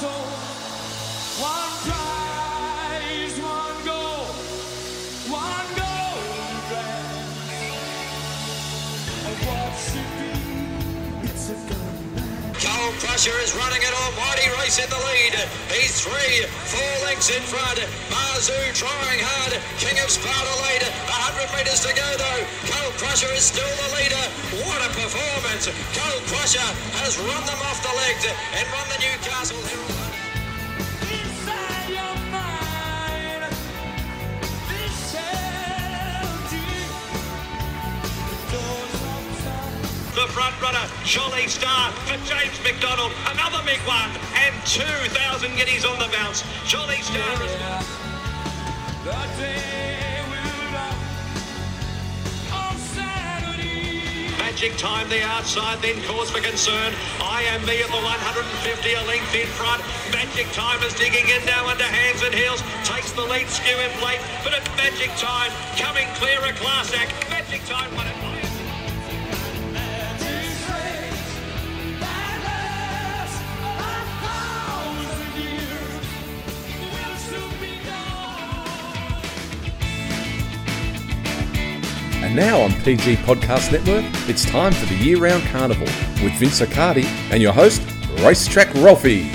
soul. Crusher is running it on. Race in the lead. He's three, four lengths in front. Marzu trying hard. King of Sparta late. 100 metres to go though. Cold Crusher is still the leader. What a performance. Cold Crusher has run them off the legs and run the Newcastle. Front runner, Jolly Star for James McDonald. Another big one. And 2,000 guineas on the bounce. Jolly Star is... The day will on Saturday. Magic time the outside, then cause for concern. I Am Me at the 150, a length in front. Magic time is digging in now under hands and heels. Takes the lead, skew in late, but at Magic time, coming clear a class act. Magic time won it. And now on PG Podcast Network, it's time for the year round carnival with Vince Accardi and your host, Racetrack Ralphie.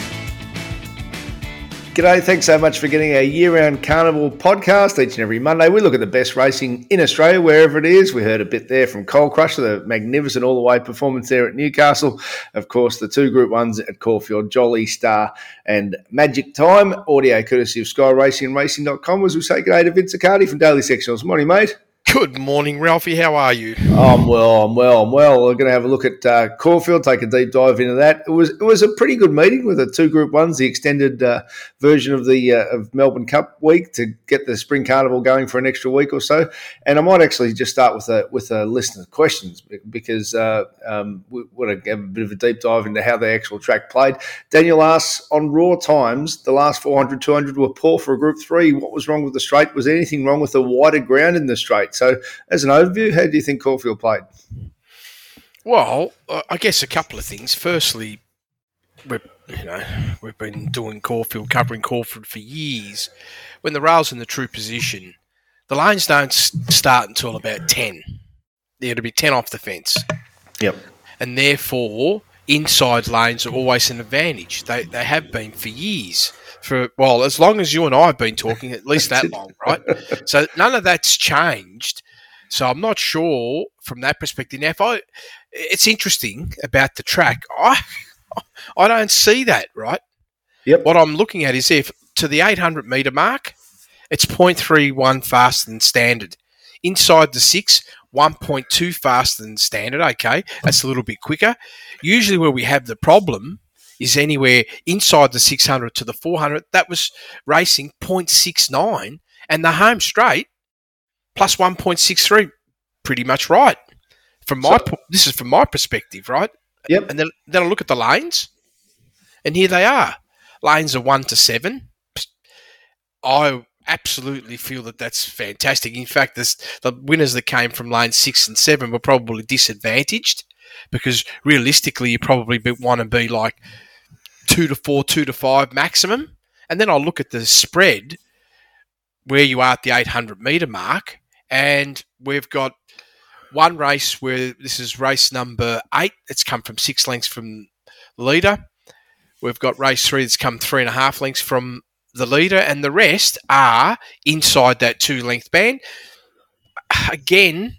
G'day, thanks so much for getting our year round carnival podcast each and every Monday. We look at the best racing in Australia, wherever it is. We heard a bit there from Cole Crusher, the magnificent all the way performance there at Newcastle. Of course, the two group ones at Caulfield, Jolly Star and Magic Time. Audio courtesy of Sky Racing and Racing.com. As we say, g'day to Vince Accardi from Daily Sectionals. Morning, mate. Good morning, Ralphie. How are you? I'm well. I'm well. I'm well. We're going to have a look at uh, Caulfield, take a deep dive into that. It was it was a pretty good meeting with the two Group Ones, the extended uh, version of the uh, of Melbourne Cup week to get the Spring Carnival going for an extra week or so. And I might actually just start with a with a list of questions because uh, um, we want to have a bit of a deep dive into how the actual track played. Daniel asks on raw times, the last 400, 200 were poor for a Group Three. What was wrong with the straight? Was anything wrong with the wider ground in the straight? So, as an overview, how do you think Caulfield played? Well, uh, I guess a couple of things. Firstly, we've you know we've been doing Caulfield, covering Caulfield for years. When the rail's in the true position, the lanes don't start until about ten. They're to be ten off the fence, Yep. and therefore inside lanes are always an advantage. They they have been for years. For well, as long as you and I have been talking, at least that long, right? So none of that's changed. So I'm not sure from that perspective. Now, if I, it's interesting about the track. I, I don't see that right. Yep. What I'm looking at is if to the 800 meter mark, it's 0.31 faster than standard. Inside the six, 1.2 faster than standard. Okay, that's a little bit quicker. Usually, where we have the problem is anywhere inside the 600 to the 400. That was racing 0.69, and the home straight plus 1.63. Pretty much right. From my, So- this is from my perspective, right? Yep. And then, then I look at the lanes, and here they are. Lanes are one to seven. I absolutely feel that that's fantastic. In fact, this, the winners that came from lane six and seven were probably disadvantaged because realistically, you probably want to be like two to four, two to five maximum. And then I'll look at the spread where you are at the 800 meter mark, and we've got one race where this is race number eight. It's come from six lengths from the leader. We've got race three that's come three and a half lengths from the leader, and the rest are inside that two length band. Again,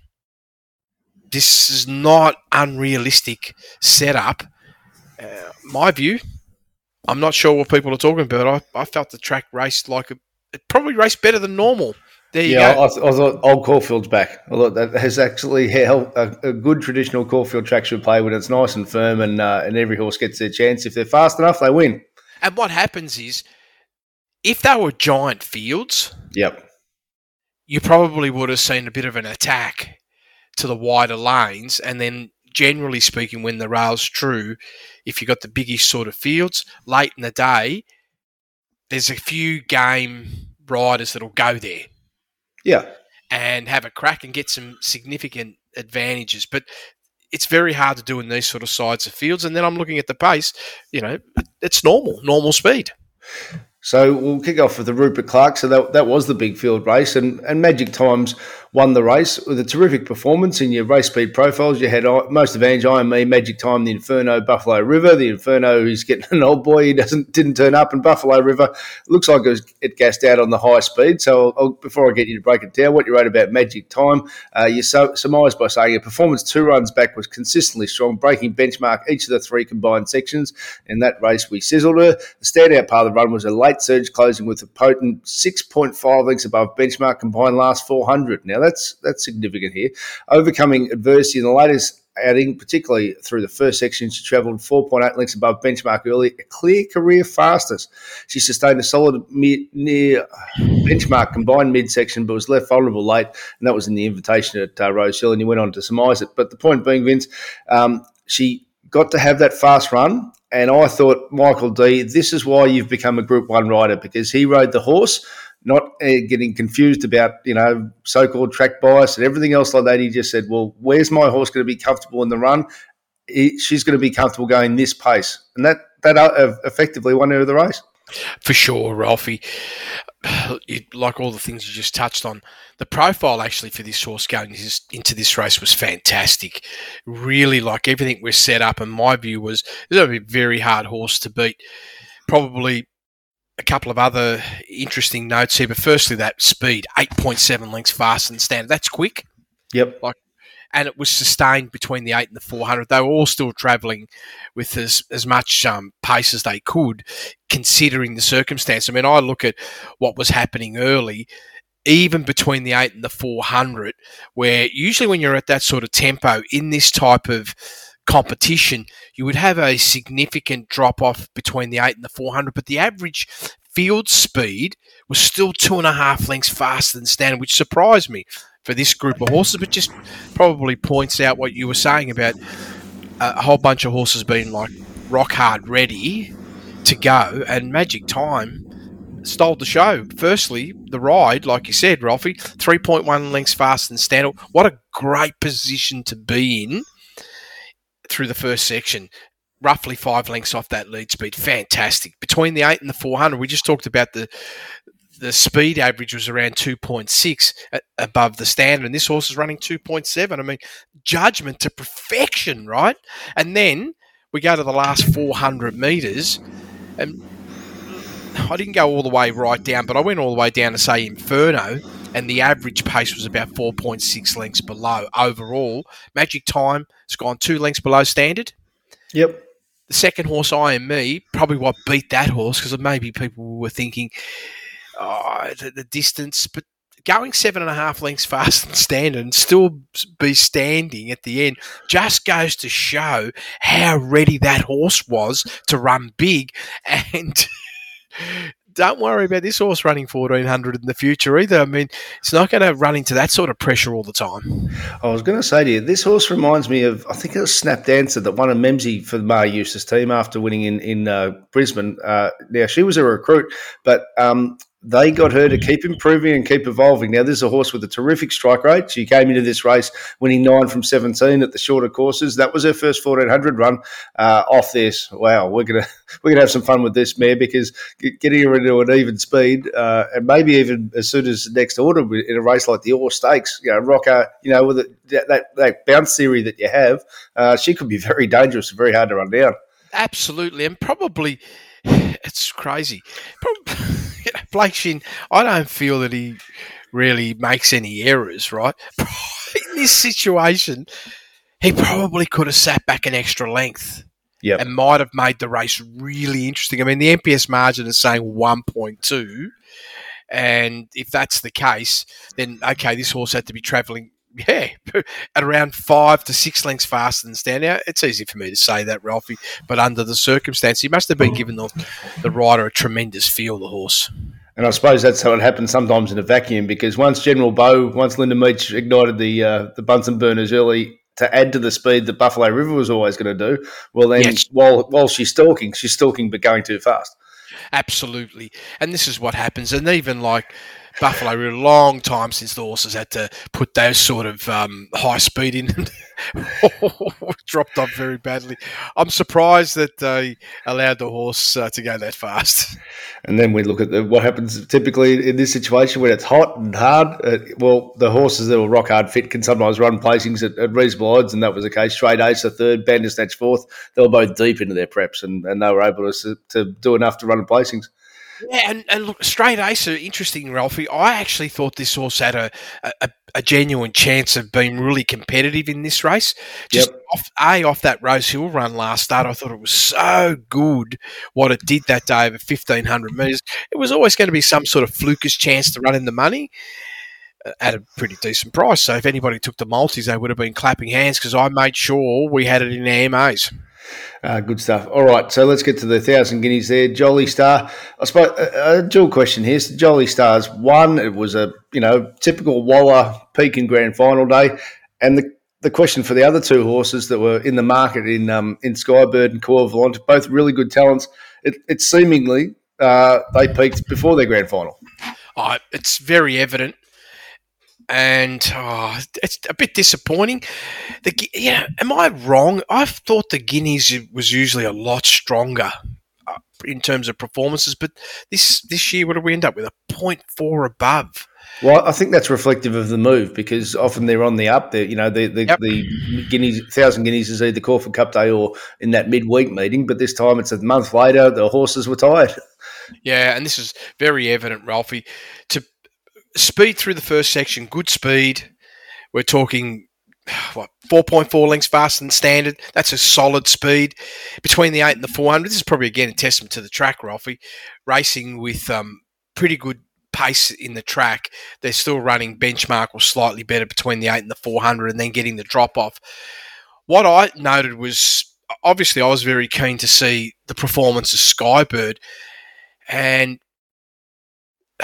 this is not unrealistic setup. Uh, my view, I'm not sure what people are talking about. I, I felt the track raced like a, it probably raced better than normal. There you Yeah, go. I, th- I thought old Caulfield's back. I thought that has actually how a, a good traditional Caulfield track should play when it's nice and firm and uh, and every horse gets their chance. If they're fast enough, they win. And what happens is, if they were giant fields, Yep. you probably would have seen a bit of an attack to the wider lanes. And then, generally speaking, when the rail's true, if you've got the biggish sort of fields late in the day, there's a few game riders that'll go there Yeah. and have a crack and get some significant advantages. But it's very hard to do in these sort of sides of fields. And then I'm looking at the pace, you know, it's normal, normal speed. So we'll kick off with the Rupert Clarke. So that, that was the big field race, and, and Magic Times won the race with a terrific performance in your race speed profiles. You had uh, most advantage, me, Magic Time, the Inferno, Buffalo River. The Inferno, who's getting an old boy, he doesn't didn't turn up, and Buffalo River looks like it, was, it gassed out on the high speed. So I'll, before I get you to break it down, what you wrote about Magic Time, uh, you so, surmised by saying your performance two runs back was consistently strong, breaking benchmark each of the three combined sections. In that race, we sizzled her. The standout part of the run was a late surge closing with a potent 6.5 lengths above benchmark combined last 400. Now that's that's significant here. Overcoming adversity in the latest outing, particularly through the first section, she travelled 4.8 lengths above benchmark early, a clear career fastest. She sustained a solid mid, near benchmark combined midsection, but was left vulnerable late, and that was in the invitation at uh, Rosehill, and he went on to surmise it. But the point being, Vince, um, she got to have that fast run. And I thought, Michael Dee, this is why you've become a Group One rider because he rode the horse not uh, getting confused about you know so-called track bias and everything else like that. He just said, "Well, where's my horse going to be comfortable in the run? He, she's going to be comfortable going this pace," and that that uh, effectively won her the race. For sure, Ralphie. Like all the things you just touched on, the profile actually for this horse going into this race was fantastic. Really, like everything was set up, and my view was this is a very hard horse to beat. Probably a couple of other interesting notes here, but firstly, that speed, 8.7 lengths faster than standard. That's quick. Yep. Like, and it was sustained between the 8 and the 400. They were all still travelling with as, as much um, pace as they could, considering the circumstance. I mean, I look at what was happening early, even between the 8 and the 400, where usually when you're at that sort of tempo in this type of competition, you would have a significant drop off between the 8 and the 400, but the average field speed was still two and a half lengths faster than standard, which surprised me for this group of horses, but just probably points out what you were saying about a whole bunch of horses being like rock hard ready to go, and Magic Time stole the show. Firstly, the ride, like you said, Ralphie, 3.1 lengths faster than standard. What a great position to be in through the first section, roughly five lengths off that lead speed. Fantastic. Between the eight and the 400, we just talked about the the speed average was around 2.6 above the standard, and this horse is running 2.7. I mean, judgment to perfection, right? And then we go to the last 400 metres, and I didn't go all the way right down, but I went all the way down to say Inferno, and the average pace was about 4.6 lengths below overall. Magic Time has gone two lengths below standard. Yep. The second horse, I am me, probably what beat that horse because maybe people were thinking, oh, the, the distance, but going seven and a half lengths faster than standard and still be standing at the end just goes to show how ready that horse was to run big. And don't worry about this horse running 1400 in the future either. I mean, it's not going to run into that sort of pressure all the time. I was going to say to you, this horse reminds me of, I think it was Snapdancer that won a Memsie for the Maher Eustace team after winning in, in uh, Brisbane. Uh, now, she was a recruit, but um, they got her to keep improving and keep evolving. Now, this is a horse with a terrific strike rate. She came into this race winning nine from 17 at the shorter courses. That was her first 1400 run uh, off this. Wow, we're gonna we're gonna have some fun with this mare because getting her into an even speed uh, and maybe even as soon as next order in a race like the All Stakes, you know, Rocker, you know, with that that, that bounce theory that you have, uh, she could be very dangerous and very hard to run down. Absolutely, and probably it's crazy. Probably, Blake Shinn, I don't feel that he really makes any errors, right? In this situation, he probably could have sat back an extra length yep. and might have made the race really interesting. I mean, the MPS margin is saying 1.2. And if that's the case, then okay, this horse had to be travelling yeah, at around five to six lengths faster than stand. Now, it's easy for me to say that, Ralphie, but under the circumstance, he must have been mm. given the, the rider a tremendous feel, the horse. And I suppose that's how it happens sometimes in a vacuum because once General Bow, once Linda Meech ignited the uh, the Bunsen burners early to add to the speed that Buffalo River was always going to do, well then yes. while while she's stalking, she's stalking but going too fast. Absolutely, and this is what happens. And even like Buffalo a long time since the horses had to put those sort of um, high speed in. Dropped off very badly. I'm surprised that they allowed the horse uh, to go that fast. And then we look at the, what happens typically in this situation when it's hot and hard. Uh, well, the horses that were rock hard fit can sometimes run placings at, at reasonable odds, and that was the case. Straight Ace, the third, Bandersnatch fourth. They were both deep into their preps, and, and they were able to, to do enough to run placings. Yeah, and, and look, straight ace are interesting, Ralphie. I actually thought this horse had a, a, a genuine chance of being really competitive in this race. Just Yep. off a off that Rosehill run last start, I thought it was so good what it did that day over fifteen hundred meters. It was always going to be some sort of flukish chance to run in the money uh, at a pretty decent price. So if anybody took the multis, they would have been clapping hands because I made sure we had it in our MAs. Uh, good stuff. All right, so let's get to the thousand guineas there. Jolly Star. I suppose a, a dual question here. So Jolly Star's one. It was a you know typical Waller peak in grand final day, and the the question for the other two horses that were in the market in um, in Skybird and Corvalent, both really good talents. It, it seemingly uh, they peaked before their grand final. Oh, it's very evident, and oh, it's a bit disappointing. The yeah, am I wrong? I thought the Guineas was usually a lot stronger uh, in terms of performances, but this this year, what do we end up with? A 0.4 above. Well, I think that's reflective of the move because often they're on the up. There, you know, the the, Yep. the guineas, thousand guineas is either Caulfield Cup Day or in that midweek meeting. But this time it's a month later. The horses were tired. Yeah, and this is very evident, Ralphie. To speed through the first section, good speed. We're talking what 4.4 lengths faster than standard. That's a solid speed between the eight and the 400. This is probably again a testament to the track, Ralphie. Racing with um, pretty good pace in the track. They're still running benchmark or slightly better between the eight and the 400, and then getting the drop off. What I noted was obviously I was very keen to see the performance of Skybird and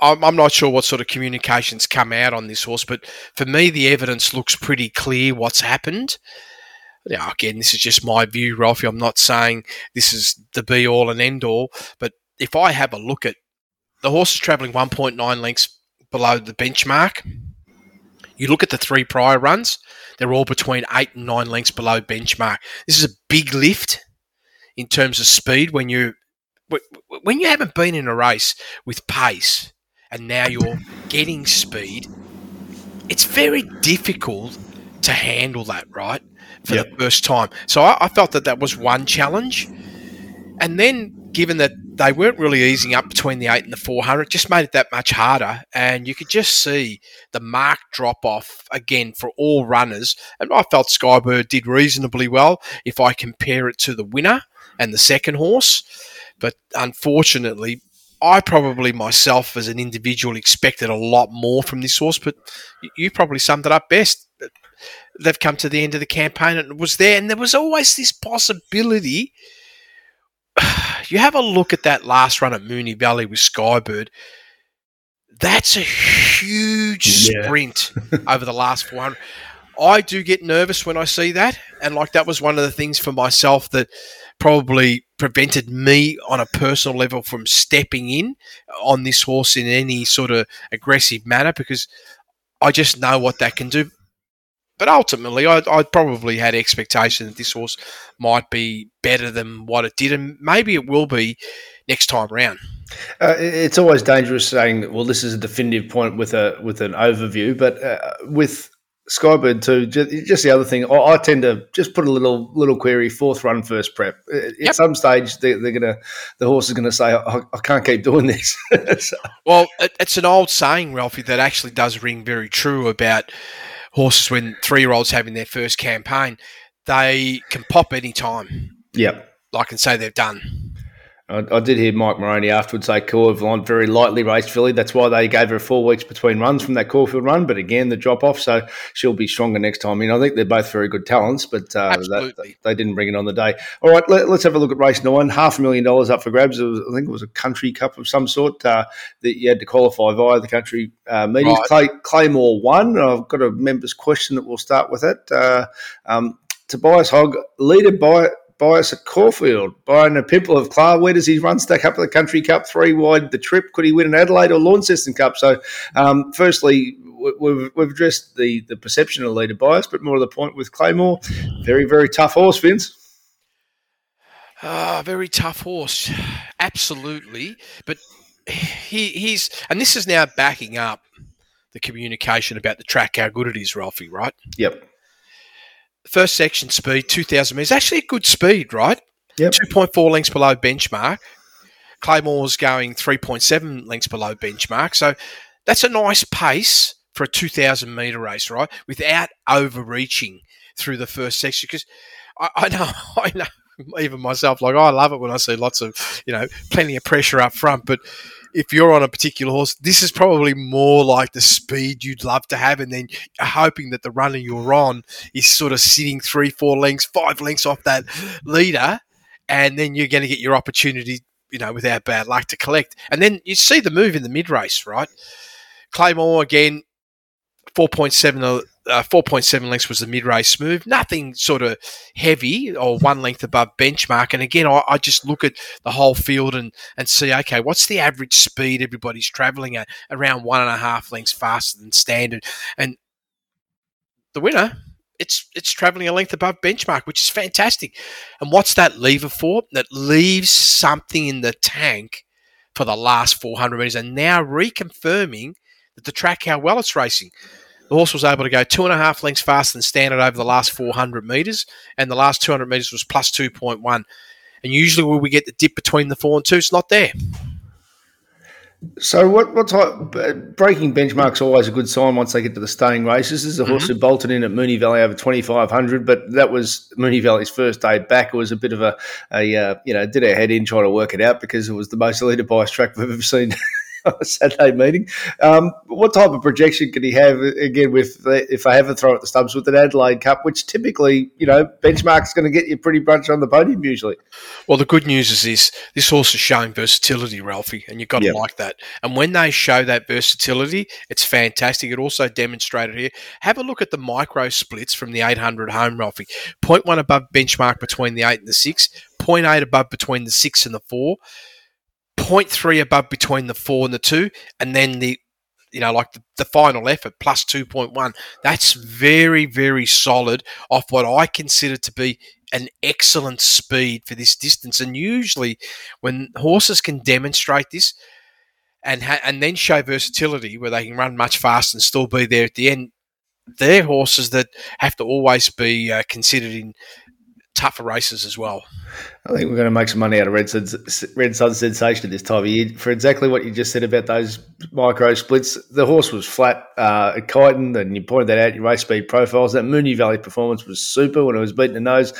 I'm not sure what sort of communications come out on this horse, but for me, the evidence looks pretty clear what's happened. Now, again, this is just my view, Ralphie. I'm not saying this is the be all and end all, but if I have a look at the horse is travelling 1.9 lengths below the benchmark, you look at the three prior runs, they're all between eight and nine lengths below benchmark. This is a big lift in terms of speed when you when you haven't been in a race with pace and now you're getting speed, it's very difficult to handle that, right? For the first time. So I, I felt that that was one challenge. And then, given that they weren't really easing up between the 8 and the 400, it just made it that much harder. And you could just see the marked drop off again for all runners. And I felt Skybird did reasonably well if I compare it to the winner and the second horse. But unfortunately, I probably myself as an individual expected a lot more from this horse, but you probably summed it up best. They've come to the end of the campaign and it was there, and there was always this possibility. You have a look at that last run at Moonee Valley with Skybird. That's a huge Yeah. sprint over the last 400. I do get nervous when I see that. And like that was one of the things for myself that probably prevented me on a personal level from stepping in on this horse in any sort of aggressive manner because I just know what that can do. But ultimately, I, I probably had expectation that this horse might be better than what it did, and maybe it will be next time round. Uh, it's always dangerous saying. Well, this is a definitive point with a with an overview, but uh, with Skybird too. Just, just the other thing, I, tend to just put a little little query: fourth run, first prep. At Yep. some stage, they, they're gonna the horse is gonna say, I, I can't keep doing this." So- Well, it's an old saying, Ralphie, that actually does ring very true about horses when three year olds having their first campaign. They can pop any time. Yep. Like and say they've done. I, I did hear Mike Moroney afterwards say Corvalent very lightly raced filly. That's why they gave her four weeks between runs from that Caulfield run. But again, the drop off, so she'll be stronger next time. I mean, I think they're both very good talents, but uh, that, they didn't bring it on the day. All right, let, us have a look at race nine. Half a million dollars up for grabs. It was, I think it was a country cup of some sort uh, that you had to qualify via the country uh, meetings. Clay, Claymore won. I've got a member's question that we'll start with it. Uh, um, Tobias Hogg, leader by bias at Caulfield. Byron Pimple of Clar, where does he run stack up at the Country Cup? Three wide the trip. Could he win an Adelaide or Launceston Cup? So, um, firstly, we- we've, we've addressed the, the perception of leader bias, but more to the point with Claymore, very, very tough horse, Vince. Ah, very tough horse. Absolutely. But he, he's, and this is now backing up the communication about the track, how good it is, Ralphie, right? Yep. First section speed, 2,000 metres. Actually, a good speed, right? Yep. 2.4 lengths below benchmark. Claymore's going 3.7 lengths below benchmark. So that's a nice pace for a 2,000 metre race, right? Without overreaching through the first section. Because I, I know, I know, even myself, like I love it when I see lots of, you know, plenty of pressure up front. But if you're on a particular horse, this is probably more like the speed you'd love to have, and then hoping that the runner you're on is sort of sitting three, four lengths, five lengths off that leader, and then you're going to get your opportunity, you know, without bad luck to collect. And then you see the move in the mid race, right? Claymore again, four point seven. Uh, Uh, 4.7 lengths was the mid-race move. Nothing sort of heavy or one length above benchmark. And again, I, I just look at the whole field and, and see, okay, what's the average speed everybody's travelling at? Around one and a half lengths faster than standard. And the winner, it's it's travelling a length above benchmark, which is fantastic. And what's that lever for? That leaves something in the tank for the last 400 metres and now reconfirming that the track how well it's racing. The horse was able to go two and a half lengths faster than standard over the last 400 metres, and the last 200 metres was plus 2.1. And usually, when we get the dip between the four and two, it's not there. So what what type breaking benchmarks always a good sign once they get to the staying races. This is a horse who bolted in at Moonee Valley over twenty five hundred, but that was Moonee Valley's first day back. It was a bit of a, a uh, you know did our head in trying to work it out because it was the most elite bias track we've ever seen. on a Saturday meeting. Um, what type of projection can he have again with if I have a throw at the stubs with an Adelaide Cup, which typically you know benchmark's going to get you pretty much on the podium usually. Well, the good news is this: this horse is showing versatility, Ralphie, and you've got to Yep. like that. And when they show that versatility, it's fantastic. It also demonstrated here. Have a look at the micro splits from the 800 home, Ralphie. 0.1 above benchmark between the eight and the six. 0.8 above between the six and the four. 0.3 above between the four and the two, and then the you know, like the, the final effort plus 2.1. That's very, very solid off what I consider to be an excellent speed for this distance. And usually, when horses can demonstrate this and ha- and then show versatility, where they can run much faster and still be there at the end, they're horses that have to always be uh, considered in tougher races as well. I think we're going to make some money out of Red Sun, Red Sun Sensation this time of year for exactly what you just said about those micro splits. The horse was flat uh, at Kyneton, and you pointed that out. Your race speed profiles. That Moonee Valley performance was super when it was beating the nose,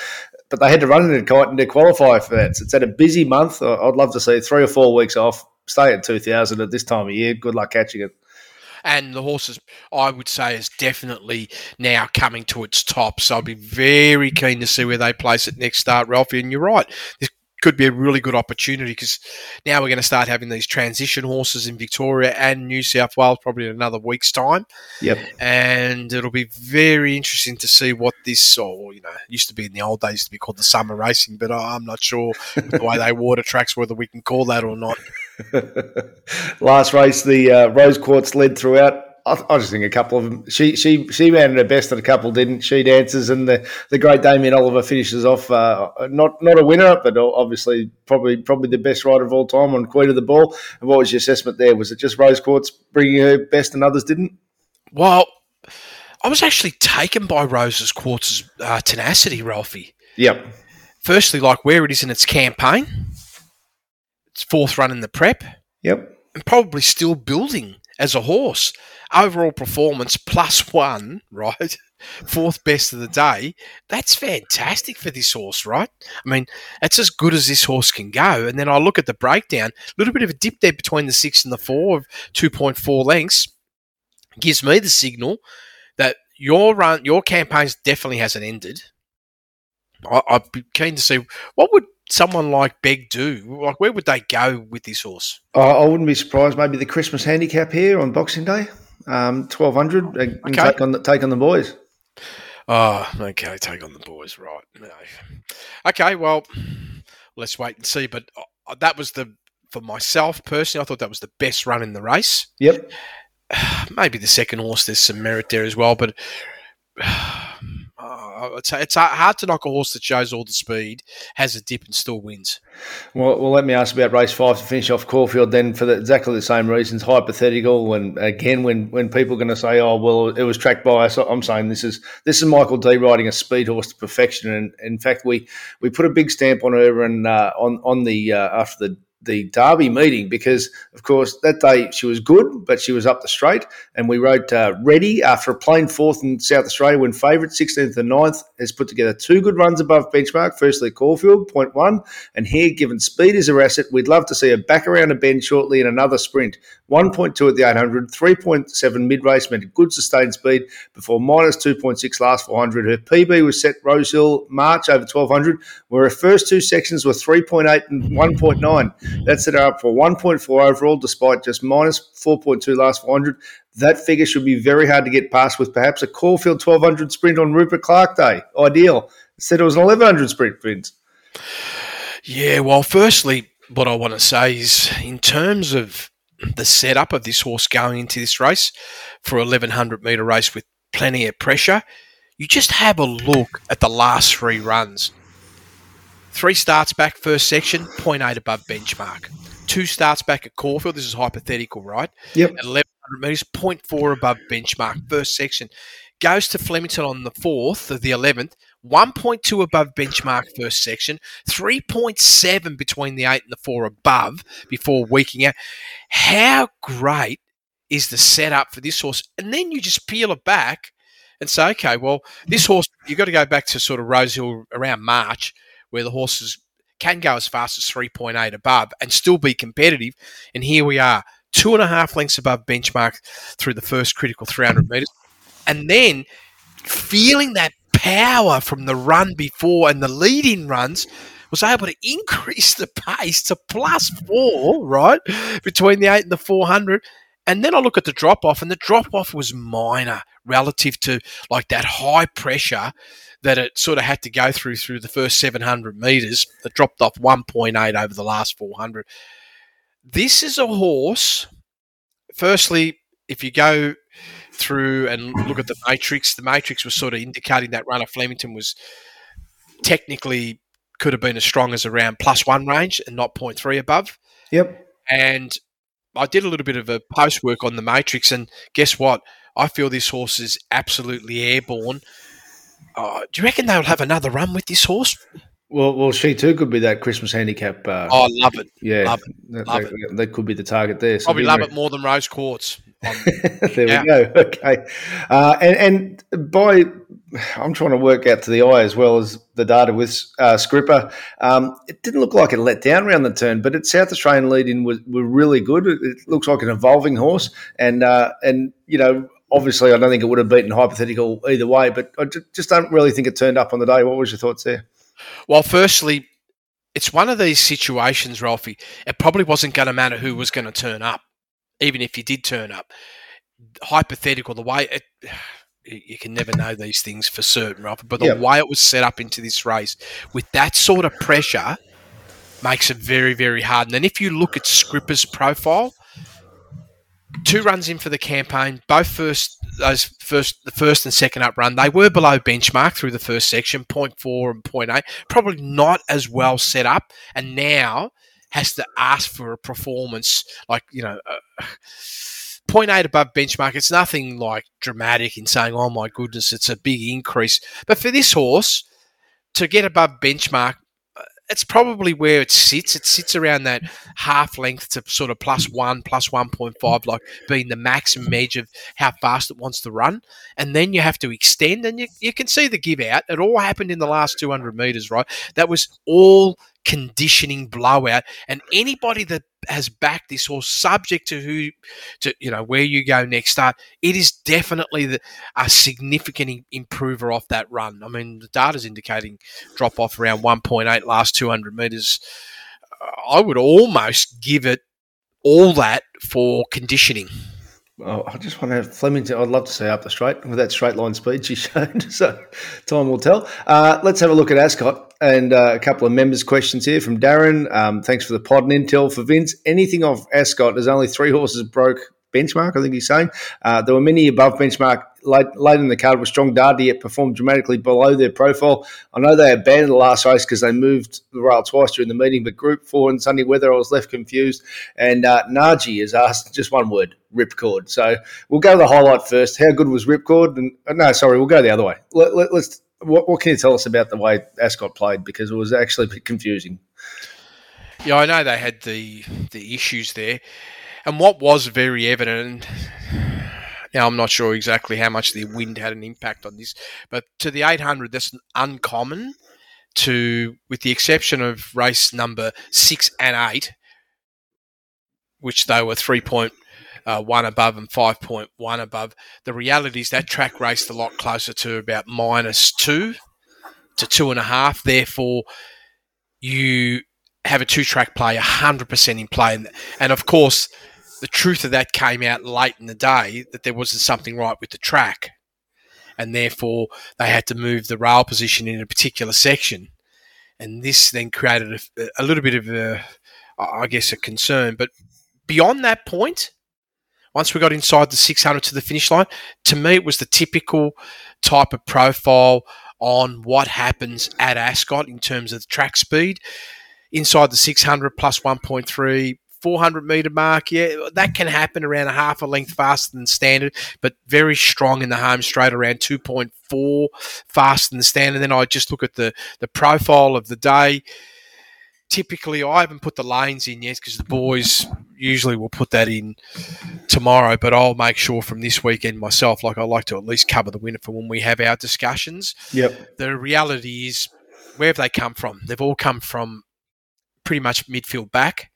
but they had to run it at Kyneton to qualify for that. So it's had a busy month. I'd love to see three or four weeks off. Stay at two thousand at this time of year. Good luck catching it. And the horses I would say is definitely now coming to its top. So I'd be very keen to see where they place it next start, Ralphie. And you're right, this could be a really good opportunity because now we're going to start having these transition horses in Victoria and New South Wales probably in another week's time, Yep. and it'll be very interesting to see what this, or you know, used to be in the old days to be called the summer racing, but I'm not sure with the way they water tracks whether we can call that or not. Last race, the uh, Rose Quartz led throughout. I, I just think a couple of them. She she she ran her best, and a couple didn't. She dances, and the, the great Damien Oliver finishes off. Uh, not not a winner, but obviously probably probably the best rider of all time on Queen of the Ball. And what was your assessment there? Was it just Rose Quartz bringing her best, and others didn't? Well, I was actually taken by Rose's Quartz's uh, tenacity, Ralphie. Yep. Firstly, like where it is in its campaign, fourth run in the prep, Yep. and probably still building as a horse. Overall performance plus one, right? Fourth best of the day. That's fantastic for this horse, right? I mean, that's as good as this horse can go. And then I look at the breakdown, a little bit of a dip there between the six and the four of 2.4 lengths gives me the signal that your run, your campaigns definitely hasn't ended. I, I'd be keen to see what would someone like Beg do. Like, where would they go with this horse? I, I wouldn't be surprised. Maybe the Christmas handicap here on Boxing Day, um, twelve hundred, and Okay. take on the take on the boys. Oh, okay. Take on the boys, right? No. Okay, well, let's wait and see. But uh, that was the for myself personally. I thought that was the best run in the race. Yep. Maybe the second horse. There's some merit there as well, but. Uh, it's, it's hard to knock a horse that shows all the speed, has a dip, and still wins. Well, well, let me ask about race five to finish off Caulfield. Then, for the, exactly the same reasons, hypothetical, and again, when when people are going to say, "Oh, well, it was tracked by us," I'm saying this is this is Michael Dee riding a speed horse to perfection, and in fact, we we put a big stamp on her and uh, on on the uh, after the the Derby meeting because, of course, that day she was good, but she was up the straight. And we wrote uh, Ready after a plain fourth in South Australia when favourite, 16th and 9th, has put together two good runs above benchmark. Firstly, Caulfield, point one. And here, given speed is her asset, we'd love to see her back around a bend shortly in another sprint. 1.2 at the 800, 3.7 mid race meant good sustained speed before minus 2.6 last 400. Her PB was set Rosehill March over 1200, where her first two sections were 3.8 and 1.9. That set up for 1.4 overall, despite just minus 4.2 last 400. That figure should be very hard to get past with perhaps a Caulfield 1200 sprint on Rupert Clarke Day. Ideal. Said it was an 1100 sprint, Vince. Yeah, well, firstly, what I want to say is in terms of the setup of this horse going into this race for 1100 metre race with plenty of pressure, you just have a look at the last three runs. Three starts back first section, 0.8 above benchmark. Two starts back at Caulfield, this is hypothetical, right? Yep. At 1100 metres, 0.4 above benchmark, first section. Goes to Flemington on the 4th of the 11th, 1.2 above benchmark first section, 3.7 between the 8 and the 4 above before weaking out. How great is the setup for this horse? And then you just peel it back and say, okay, well, this horse, you've got to go back to sort of Rosehill around March, where the horses can go as fast as 3.8 above and still be competitive. And here we are, two and a half lengths above benchmark through the first critical 300 metres. And then feeling that power from the run before and the leading runs was able to increase the pace to plus four, right? Between the eight and the 400. And then I look at the drop off, and the drop off was minor relative to like that high pressure that it sort of had to go through through the first 700 meters. It dropped off 1.8 over the last 400. This is a horse. Firstly, if you go through and look at the matrix, the matrix was sort of indicating that runner Flemington was technically could have been as strong as around plus one range and not 0.3 above. Yep. And I did a little bit of a post work on the matrix, and guess what? I feel this horse is absolutely airborne. Uh, do you reckon they'll have another run with this horse? Well, well, she too could be that Christmas handicap. Uh, Oh, love it. yeah, love it, that, love that- that could be the target there. So Probably love very- it more than rose quartz. There Yeah. we go. Okay, uh, and and by I'm trying to work out to the eye as well as the data with uh, Scripper. Um, it didn't look like it let down around the turn, but its South Australian lead in was were really good. It, it looks like an evolving horse, and uh, and you know. Obviously, I don't think it would have beaten hypothetical either way, but I just don't really think it turned up on the day. What was your thoughts there? Well, firstly, it's one of these situations, Ralphie. It probably wasn't going to matter who was going to turn up, even if you did turn up. Hypothetical, the way it, you can never know these things for certain, Ralphie, but the Yeah. way it was set up into this race with that sort of pressure makes it very, very hard. And then if you look at Scripper's profile, two runs in for the campaign, both first those first the first and second up run, they were below benchmark through the first section, 0.4 and 0.8, probably not as well set up, and now has to ask for a performance like you know. Uh, 0.8 above benchmark. It's nothing like dramatic in saying, oh my goodness, it's a big increase. But for this horse to get above benchmark, uh, it's probably where it sits. It sits around that half length to sort of plus one, plus 1.5, like being the maximum edge of how fast it wants to run. And then you have to extend, and you, you can see the give out. It all happened in the last 200 metres, right? That was all conditioning blowout. And anybody that has backed this horse, subject to who, to you know where you go next start, it is definitely the, a significant improver off that run. I mean, the data's indicating drop off around 1.8 last 200 metres. Uh, I would almost give it all that for conditioning. Oh, I just want to Flemington. I'd love to see up the straight with that straight line speed she showed. So time will tell. Uh, let's have a look at Ascot and uh, a couple of members' questions here from Darren. Um, thanks for the pod and intel for Vince. Anything off Ascot? There's only three horses broke benchmark. I think he's saying uh, there were many above benchmark late, late in the card with strong data yet performed dramatically below their profile. I know they abandoned the last race because they moved the rail twice during the meeting, but Group Four and sunny weather, I was left confused. And uh, Naji has asked just one word: ripcord. So we'll go to the highlight first. How good was ripcord? And uh, no, sorry, we'll go the other way. Let, let, let's. What, what can you tell us about the way Ascot played? Because it was actually a bit confusing. Yeah, I know they had the the issues there, and what was very evident. Now I'm not sure exactly how much the wind had an impact on this, but to the 800, that's uncommon. To with the exception of race number six and eight, which they were three point uh, one above and 5.1 above. The reality is that track raced a lot closer to about minus two to two and a half. Therefore, you have a two track play 100% in play. And, and of course, the truth of that came out late in the day that there wasn't something right with the track. And therefore, they had to move the rail position in a particular section. And this then created a, a little bit of a, I guess, a concern. But beyond that point, once we got inside the 600 to the finish line, to me, it was the typical type of profile on what happens at Ascot in terms of track speed. Inside the 600 plus 1.3, 400 meter mark, yeah, that can happen around a half a length faster than standard, but very strong in the home straight around 2.4 faster than standard. Then I just look at the, the profile of the day typically I haven't put the lanes in yet because the boys usually will put that in tomorrow, but I'll make sure from this weekend myself, like I like to at least cover the winner for when we have our discussions. Yep. The reality is, where have they come from? They've all come from pretty much midfield back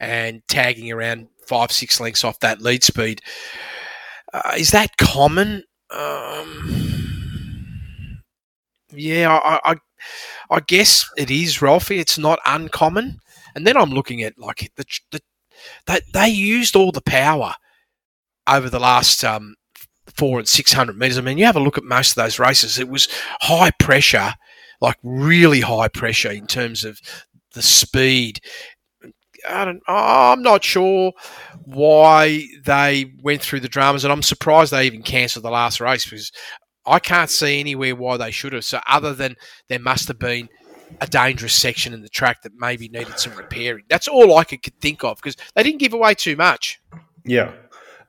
and tagging around five, six lengths off that lead speed. Uh, is that common? Um, yeah, I, I, I guess it is, Ralphie. It's not uncommon. And then I'm looking at like the, the they, they used all the power over the last um, four and six hundred meters. I mean, you have a look at most of those races; it was high pressure, like really high pressure in terms of the speed. I don't, I'm not sure why they went through the dramas, and I'm surprised they even cancelled the last race because I can't see anywhere why they should have. So, other than there must have been a dangerous section in the track that maybe needed some repairing. That's all I could, think of because they didn't give away too much. Yeah.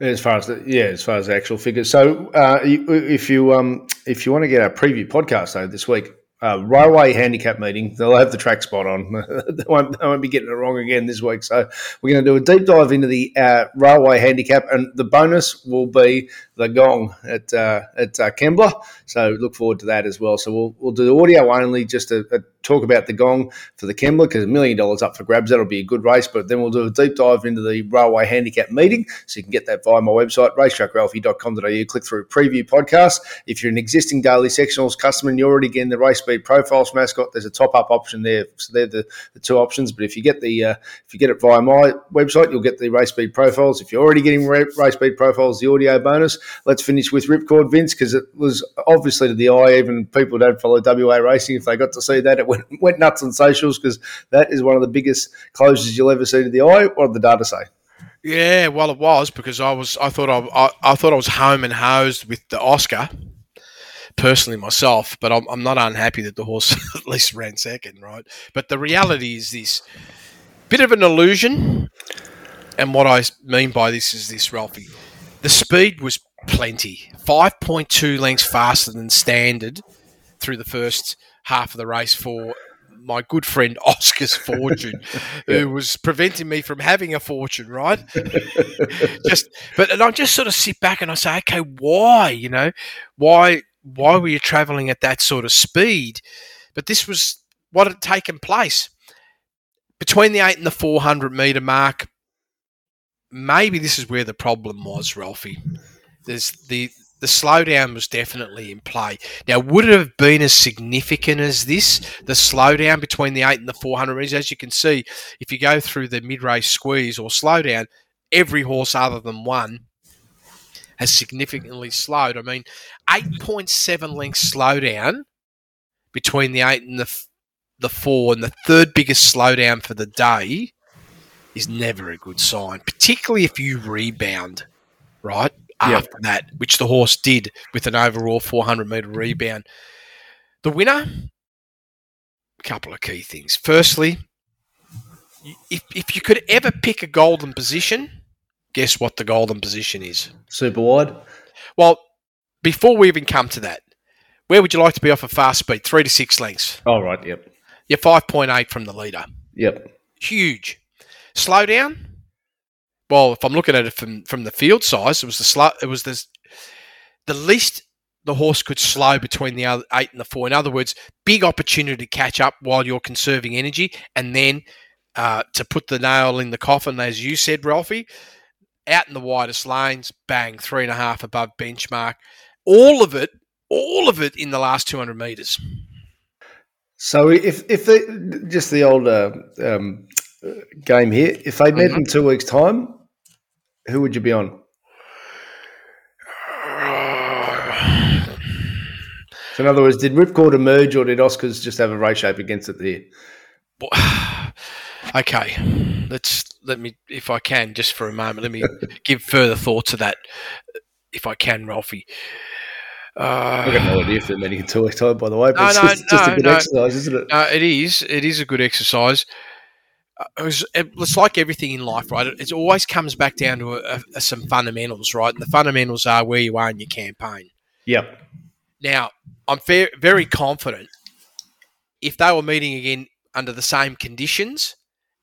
As far as the yeah, as far as the actual figures. So uh, if you um if you want to get our preview podcast though this week, uh, railway handicap meeting. They'll have the track spot on. they, won't, they, won't, be getting it wrong again this week. So we're going to do a deep dive into the uh, railway handicap, and the bonus will be the gong at uh, at uh, Kembla. So look forward to that as well. So we'll we'll do the audio only just to uh, talk about the gong for the Kembla because a million dollars up for grabs. That'll be a good race. But then we'll do a deep dive into the railway handicap meeting. So you can get that via my website racetrackralphie.com.au. Click through preview podcast. If you're an existing daily sectionals customer and you're already getting the race speed profiles mascot, there's a top up option there. So they're the, the two options. But if you get the uh, if you get it via my website, you'll get the race speed profiles. If you're already getting race speed profiles, the audio bonus. Let's finish with Ripcord Vince because it was obviously to the eye. Even people don't follow WA racing, if they got to see that, it went, went nuts on socials because that is one of the biggest closures you'll ever see to the eye. What did the data say? Yeah, well, it was because I was I thought I, I, I thought I was home and hosed with the Oscar personally myself, but I'm, I'm not unhappy that the horse at least ran second, right? But the reality is this bit of an illusion. And what I mean by this is this, Ralphie. The speed was plenty. 5.2 lengths faster than standard through the first half of the race for my good friend Oscar's fortune, yeah. who was preventing me from having a fortune, right? just, but and I just sort of sit back and I say, okay, why? You know, why? Why were you travelling at that sort of speed? But this was what had taken place between the eight and the four hundred meter mark. Maybe this is where the problem was, Ralphie. There's the the slowdown was definitely in play. Now, would it have been as significant as this, the slowdown between the 8 and the 400 metres? As you can see, if you go through the mid race squeeze or slowdown, every horse other than one has significantly slowed. I mean, 8.7 lengths slowdown between the eight and the, the four, and the third biggest slowdown for the day is never a good sign, particularly if you rebound, right? Yep. After that, which the horse did with an overall 400 metre rebound. The winner, a couple of key things. Firstly, if, if you could ever pick a golden position, guess what the golden position is? Super wide. Well, before we even come to that, where would you like to be off a fast speed? Three to six lengths. Oh, right. Yep. You're 5.8 from the leader. Yep. Huge. Slow down. Well, if I'm looking at it from, from the field size, it was the slow, it was the, the least the horse could slow between the other eight and the four. In other words, big opportunity to catch up while you're conserving energy, and then uh, to put the nail in the coffin, as you said, Ralphie, out in the widest lanes, bang, three and a half above benchmark. All of it, all of it in the last 200 metres. So if if they, just the old uh, um, game here, if they met Mhm. in two weeks' time, who would you be on? So in other words, did Ripcord emerge, or did Oscars just have a race shape against it there? okay, let's let me, if I can, just for a moment, let me give further thought to that, if I can, Ralphie. I've Uh, got no idea if they're meeting in two weeks' time, by the way, but No, it's no, just, just a no, good no. exercise, isn't it? Uh, it is. It is a good exercise. Uh, It was, it's like everything in life, right? It, it always comes back down to a, a, some fundamentals, right? And the fundamentals are where you are in your campaign. Yep. Now, I'm fair, very confident if they were meeting again under the same conditions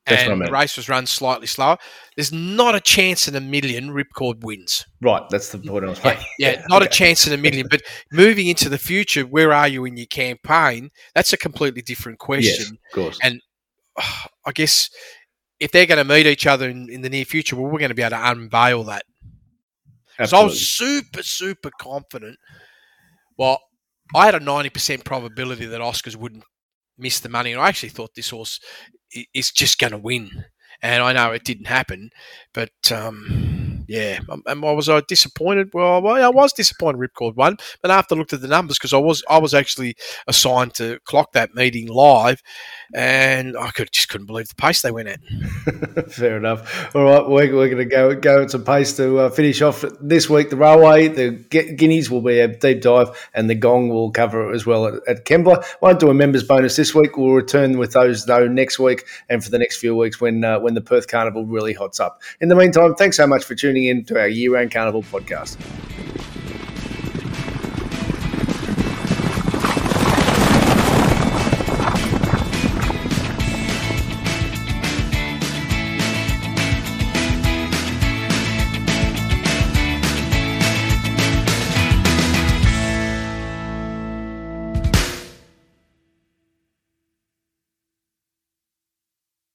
That's and the race was run slightly slower, there's not a chance in a million Ripcord wins. Right, that's the point I was Yeah, making. yeah, not a chance in a million. But moving into the future, where are you in your campaign? That's a completely different question. Yes, question. of course. And I guess if they're going to meet each other in, in the near future, well, we're going to be able to unveil that. So I was super, super confident. Well, I had a 90% probability that Oscars wouldn't miss the money. And I actually thought this horse is just going to win. And I know it didn't happen. But um, yeah, um, um, I was I disappointed. Well, I was disappointed Ripcord won. But after I looked at the numbers, because I was I was actually assigned to clock that meeting live, and I could just couldn't believe the pace they went at. Fair enough. All right, we're, we're going to go go at some pace to uh, finish off this week. The railway, the Gu- Guineas will be a deep dive, and the Gong will cover it as well at, at Kembla. Won't do a members bonus this week. We'll return with those though next week and for the next few weeks when uh, when the Perth Carnival really hots up. In the meantime, thanks so much for tuning in to our year round Carnival podcast.